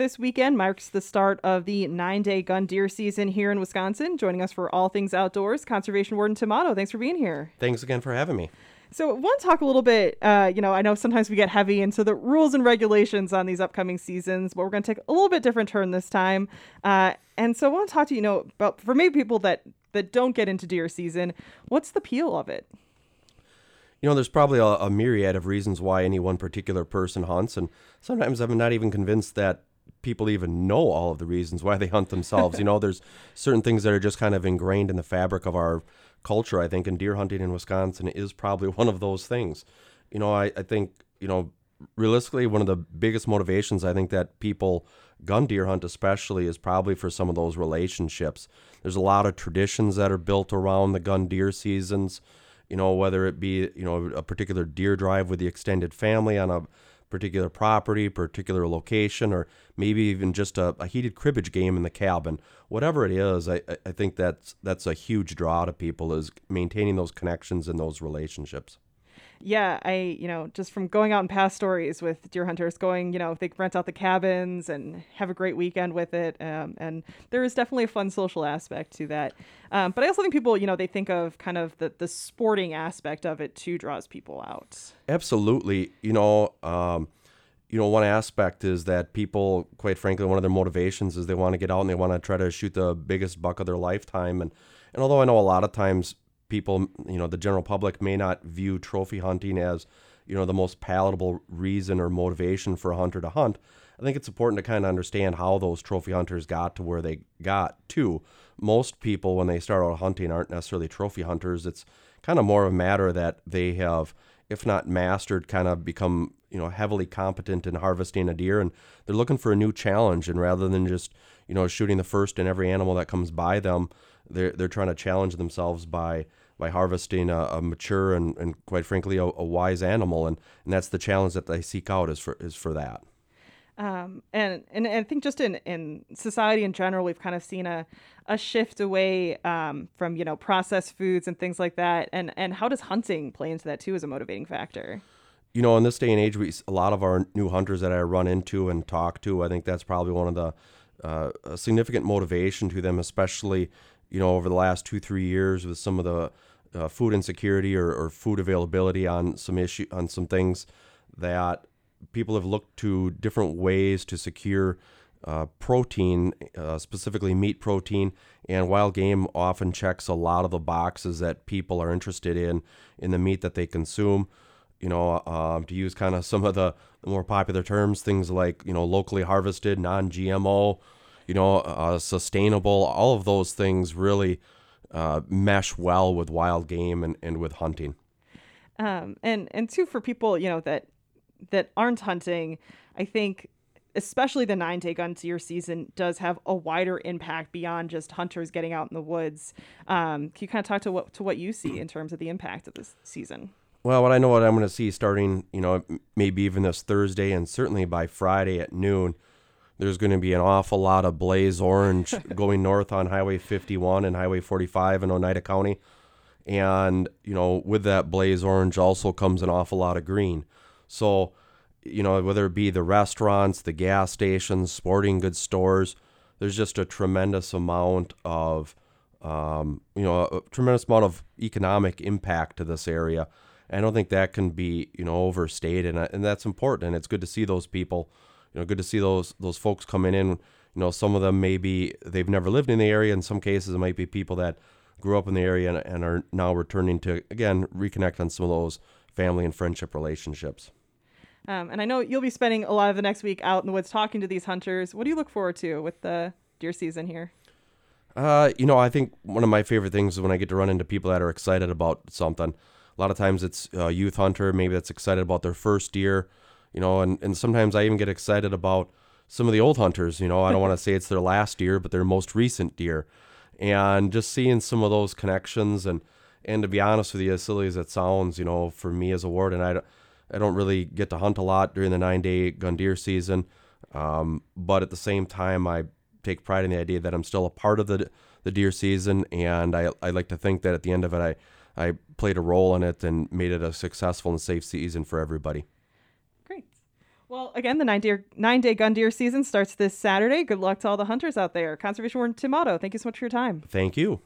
this weekend marks the start of the nine day gun deer season here in Wisconsin. Joining us for all things outdoors, Conservation Warden Tim Otto. Thanks for being here. Thanks again for having me. So, I want to talk a little bit. Uh, you know, I know sometimes we get heavy into the rules and regulations on these upcoming seasons, but we're going to take a little bit different turn this time. Uh, and so, I want to talk to you, you know about for maybe people that that don't get into deer season, what's the appeal of it? You know, there's probably a, a, myriad of reasons why any one particular person hunts, and sometimes I'm not even convinced that people even know all of the reasons why they hunt themselves. you know, there's certain things that are just kind of ingrained in the fabric of our culture, I think, and deer hunting in Wisconsin is probably one of those things. You know, I, I think, you know, realistically, one of the biggest motivations I think that people gun deer hunt, especially, is probably for some of those relationships. There's a lot of traditions that are built around the gun deer seasons you know, whether it be, you know, a particular deer drive with the extended family on a particular property, particular location, or maybe even just a, a heated cribbage game in the cabin. Whatever it is, I, I think that's that's a huge draw to people is maintaining those connections and those relationships yeah, I, you know, just from going out and past stories with deer hunters going, you know, they rent out the cabins and have a great weekend with it. Um, and there is definitely a fun social aspect to that. Um, but I also think people, you know, they think of kind of the, the sporting aspect of it too draws people out. Absolutely. You know, um, you know, one aspect is that people, quite frankly, one of their motivations is they want to get out and they want to try to shoot the biggest buck of their lifetime. And, and although I know a lot of times people, you know, the general public may not view trophy hunting as, you know, the most palatable reason or motivation for a hunter to hunt. I think it's important to kind of understand how those trophy hunters got to where they got to. Most people, when they start out hunting, aren't necessarily trophy hunters. It's kind of more of a matter that they have, if not mastered, kind of become, you know, heavily competent in harvesting a deer, and they're looking for a new challenge. And rather than just, you know, shooting the first and every animal that comes by them, they're they're trying to challenge themselves by by harvesting a, a mature and, and quite frankly a, a, wise animal and, and that's the challenge that they seek out is for is for that um, and, and I think just in, in society in general, we've kind of seen a, a shift away um, from you know processed foods and things like that. And and how does hunting play into that too as a motivating factor? You know, in this day and age, we a lot of our new hunters that I run into and talk to, I think that's probably one of the uh, a significant motivation to them, especially you know over the last two three years with some of the uh, food insecurity or, or food availability on some issue on some things that people have looked to different ways to secure uh, protein, uh, specifically meat protein, and wild game often checks a lot of the boxes that people are interested in in the meat that they consume. You know, um, to use kind of some of the, more popular terms, things like you know locally harvested, non-GMO, you know, uh, sustainable. All of those things really uh, mesh well with wild game and, and with hunting. Um, and and two for people you know that that aren't hunting, I think especially the nine day gun deer season does have a wider impact beyond just hunters getting out in the woods. Um, can you kind of talk to what to what you see in terms of the impact of this season? Well, what I know what I'm going to see starting, you know, maybe even this Thursday and certainly by Friday at noon there's going to be an awful lot of blaze orange going north on Highway 51 and Highway 45 in Oneida County. And, you know, with that blaze orange also comes an awful lot of green. So, you know, whether it be the restaurants, the gas stations, sporting goods stores, there's just a tremendous amount of, um, you know, a tremendous amount of economic impact to this area. I don't think that can be, you know, overstated. And, and that's important. And it's good to see those people you know, good to see those those folks coming in. You know, some of them maybe they've never lived in the area. In some cases, it might be people that grew up in the area and, and are now returning to again reconnect on some of those family and friendship relationships. Um, and I know you'll be spending a lot of the next week out in the woods talking to these hunters. What do you look forward to with the deer season here? Uh, you know, I think one of my favorite things is when I get to run into people that are excited about something. A lot of times it's a youth hunter, maybe that's excited about their first deer you know, and, and sometimes I even get excited about some of the old hunters, you know, I don't want to say it's their last deer, but their most recent deer. And just seeing some of those connections and, and to be honest with you, as silly as it sounds, you know, for me as a warden, I don't, I don't really get to hunt a lot during the nine day gun deer season. Um, but at the same time, I take pride in the idea that I'm still a part of the, the deer season. And I, I like to think that at the end of it, I, I played a role in it and made it a successful and safe season for everybody. Well, again, the nine, deer, nine day gun deer season starts this Saturday. Good luck to all the hunters out there. Conservation Warden Tim Otto, thank you so much for your time. Thank you.